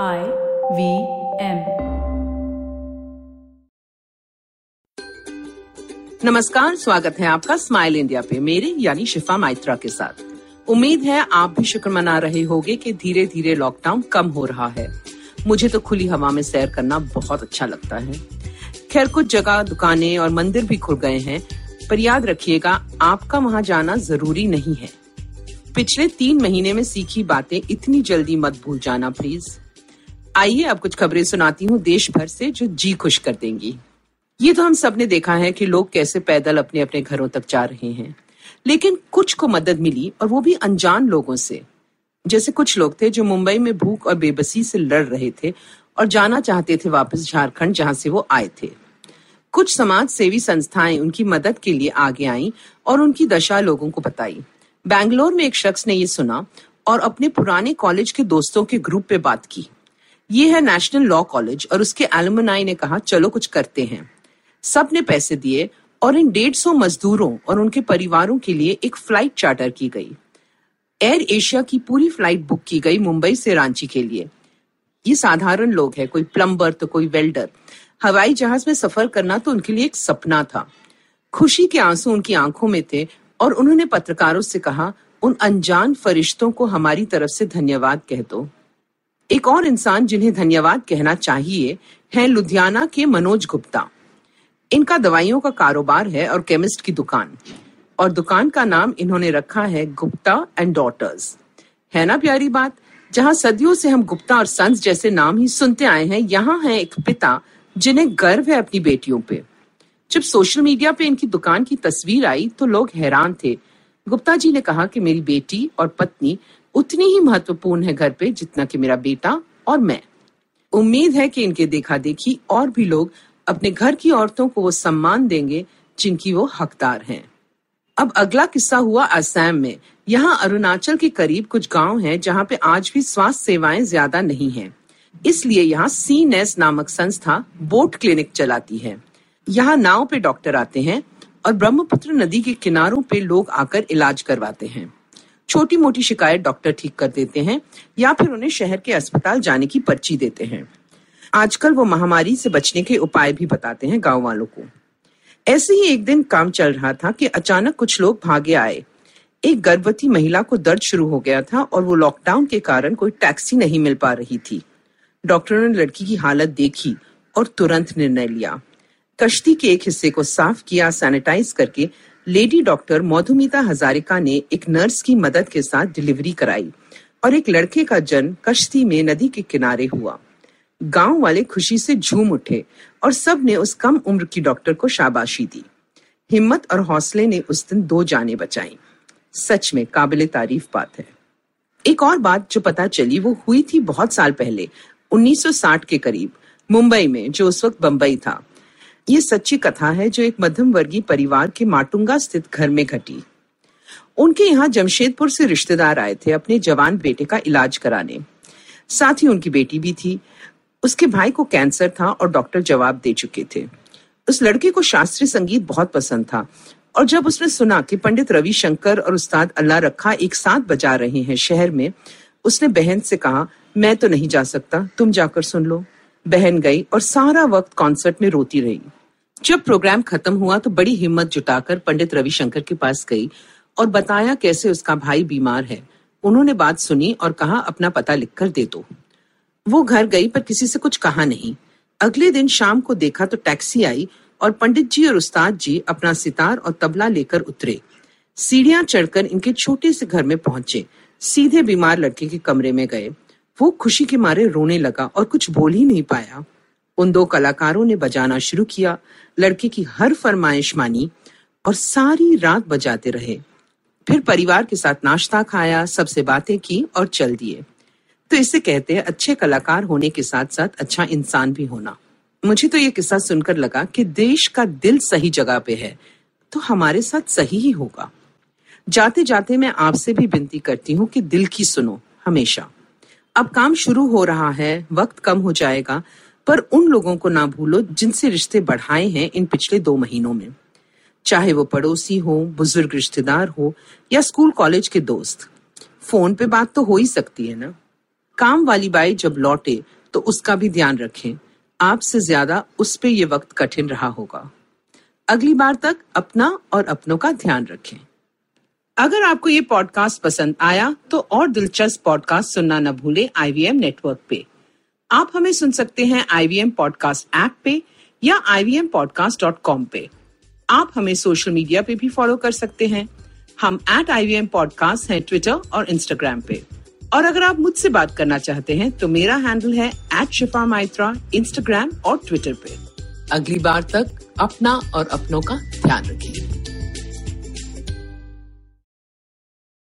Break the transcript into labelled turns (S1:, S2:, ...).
S1: I V M
S2: नमस्कार, स्वागत है आपका स्माइल इंडिया पे, मेरे यानी शिफा माइत्रा के साथ। उम्मीद है आप भी शुक्र मना रहे होंगे कि धीरे धीरे लॉकडाउन कम हो रहा है। मुझे तो खुली हवा में सैर करना बहुत अच्छा लगता है। खैर, कुछ जगह, दुकानें और मंदिर भी खुल गए हैं, पर याद रखिएगा, आपका वहाँ जाना ज़रूरी नहीं है। पिछले तीन महीने में सीखी बातें इतनी जल्दी मत भूल जाना प्लीज़ आइए अब कुछ खबरें सुनाती हूँ देश भर से जो जी खुश कर देंगी। ये तो हम सबने देखा है कि लोग कैसे पैदल अपने अपने घरों तक जा रहे हैं। लेकिन कुछ को मदद मिली और वो भी अनजान लोगों से। जैसे कुछ लोग थे जो मुंबई में भूख और बेबसी से लड़ रहे थे और जाना चाहते थे वापस झारखंड जहाँ से वो आए थे। कुछ समाज सेवी संस्थाएँ उनकी मदद के लिए आगे आईं और उनकी दशा लोगों को बताई। बैंगलोर में एक शख्स ने ये सुना और अपने पुराने कॉलेज के दोस्तों के ग्रुप पे बात की। ये है नेशनल लॉ कॉलेज और उसके एलुमनाई ने कहा, चलो कुछ करते हैं। सबने पैसे दिए और इन डेढ़ सौ मजदूरों और उनके परिवारों के लिए एक फ़्लाइट चार्टर की गई। एयर एशिया की पूरी फ़्लाइट बुक की गई मुंबई से रांची के लिए। ये साधारण लोग हैं, कोई प्लम्बर तो कोई वेल्डर हवाई जहाज़ में सफ़र करना तो उनके लिए एक सपना था। खुशी के आँसू उनकी आँखों में थे और उन्होंने पत्रकारों से कहा, उन अनजान फरिश्तों को हमारी तरफ़ से धन्यवाद कह दो। एक और इंसान जिन्हें धन्यवाद कहना चाहिए है लुधियाना के मनोज गुप्ता। इनका दवाइयों का कारोबार है और केमिस्ट की दुकान। और दुकान का नाम इन्होंने रखा है गुप्ता एंड डॉटर्स। है ना प्यारी बात? जहाँ सदियों से हम गुप्ता और संस जैसे नाम ही सुनते आए हैं, यहाँ है एक पिता जिन्हें गर्व है अपनी बेटियों पे। जब सोशल मीडिया पे इनकी दुकान की तस्वीर आई तो लोग हैरान थे। गुप्ता जी ने कहा कि मेरी बेटी और पत्नी उतनी ही महत्वपूर्ण है घर पे जितना कि मेरा बेटा और मैं। उम्मीद है कि इनके देखा देखी और भी लोग अपने घर की औरतों को वो सम्मान देंगे जिनकी वो हकदार हैं। अब अगला किस्सा हुआ असम में। यहाँ अरुणाचल के करीब कुछ गाँव हैं जहाँ पे आज भी स्वास्थ्य सेवाएँ ज़्यादा नहीं हैं। इसलिए यहाँ सी नेस नामक संस्था बोट क्लिनिक चलाती है। यहाँ नाव पे डॉक्टर आते हैं और ब्रह्मपुत्र नदी के किनारों पे लोग आकर इलाज करवाते हैं। छोटी मोटी शिकायत डॉक्टर ठीक कर देते हैं या फिर उन्हें शहर के अस्पताल जाने की पर्ची देते हैं। आजकल वो महामारी से बचने के उपाय भी बताते हैं गाँव वालों को। ऐसे ही एक दिन काम चल रहा था कि अचानक कुछ लोग भागे आए। एक गर्भवती महिला को दर्द शुरू हो गया था और वो लॉकडाउन के कारण कोई टैक्सी नहीं मिल पा रही थी। डॉक्टरों ने लड़की की हालत देखी और तुरंत निर्णय लिया। कश्ती के एक हिस्से को साफ़ किया, सैनिटाइज करके लेडी डॉक्टर मधुमिता हजारिका ने एक नर्स की मदद के साथ डिलीवरी कराई और एक लड़के का जन्म कश्ती में नदी के किनारे हुआ। गाँव वाले खुशी से झूम उठे और सबने उस कम उम्र की डॉक्टर को शाबाशी दी। हिम्मत और हौसले ने उस दिन दो जाने बचाई। सच में काबिल तारीफ़ बात है। एक और बात जो पता चली, वो हुई थी बहुत साल पहले 1960 के करीब, मुंबई में, जो उस वक्त बंबई था। ये सच्ची कथा है जो एक मध्यम वर्गीय परिवार के माटुंगा स्थित घर में घटी। उनके यहाँ जमशेदपुर से रिश्तेदार आए थे अपने जवान बेटे का इलाज कराने। साथ ही उनकी बेटी भी थी। उसके भाई को कैंसर था और डॉक्टर जवाब दे चुके थे। उस लड़के को शास्त्रीय संगीत बहुत पसंद था और जब उसने सुना कि पंडित रविशंकर और उस्ताद अल्लाह रखा एक साथ बजा रहे हैं शहर में, उसने बहन से कहा, मैं तो नहीं जा सकता, तुम जाकर सुन लो। बहन गई और सारा वक्त कॉन्सर्ट में रोती रही। जब प्रोग्राम खत्म हुआ तो बड़ी हिम्मत जुटाकर पंडित रविशंकर के पास गई और बताया कैसे उसका भाई बीमार है। उन्होंने बात सुनी और कहा, अपना पता लिखकर दे दो। वो घर गई पर किसी से कुछ कहा नहीं। अगले दिन शाम को देखा तो टैक्सी आई और पंडित जी और उस्ताद जी अपना सितार और तबला लेकर उतरे। सीढ़ियाँ चढ़कर इनके छोटे से घर में पहुँचे। सीधे बीमार लड़के के कमरे में गए। वो खुशी के मारे रोने लगा और कुछ बोल ही नहीं पाया। उन दो कलाकारों ने बजाना शुरू किया, लड़के की हर फरमाइश मानी और सारी रात बजाते रहे। फिर परिवार के साथ नाश्ता खाया, सबसे बातें की और चल दिए। तो इसे कहते हैं अच्छे कलाकार होने के साथ साथ अच्छा इंसान भी होना। मुझे तो ये किस्सा सुनकर लगा कि देश का दिल सही जगह पे है तो हमारे साथ सही ही होगा। जाते जाते मैं आपसे भी विनती करती हूँ कि दिल की सुनो, हमेशा। अब काम शुरू हो रहा है, वक्त कम हो जाएगा, पर उन लोगों को ना भूलो जिनसे रिश्ते बढ़ाए हैं इन पिछले दो महीनों में। चाहे वो पड़ोसी हो, बुज़ुर्ग रिश्तेदार हो, या स्कूल कॉलेज के दोस्त। फ़ोन पे बात तो हो ही सकती है ना। काम वाली बाई जब लौटे तो उसका भी ध्यान रखें। आपसे ज़्यादा उस पर यह वक्त कठिन रहा होगा। अगली बार तक अपना और अपनों का ध्यान रखें। अगर आपको ये पॉडकास्ट पसंद आया तो और दिलचस्प पॉडकास्ट सुनना न भूलें आईवीएम नेटवर्क पे। आप हमें सुन सकते हैं आई आईवीएम पॉडकास्ट ऐप पे या आई ivmpodcast.com पे। आप हमें सोशल मीडिया पे भी फॉलो कर सकते हैं। हम एट आई वी पॉडकास्ट हैं ट्विटर और इंस्टाग्राम पे। और अगर आप मुझसे बात करना चाहते हैं तो मेरा हैंडल है एट शिफा माइत्रा इंस्टाग्राम और ट्विटर पे। अगली बार तक अपना और अपनों का ध्यान रखिए।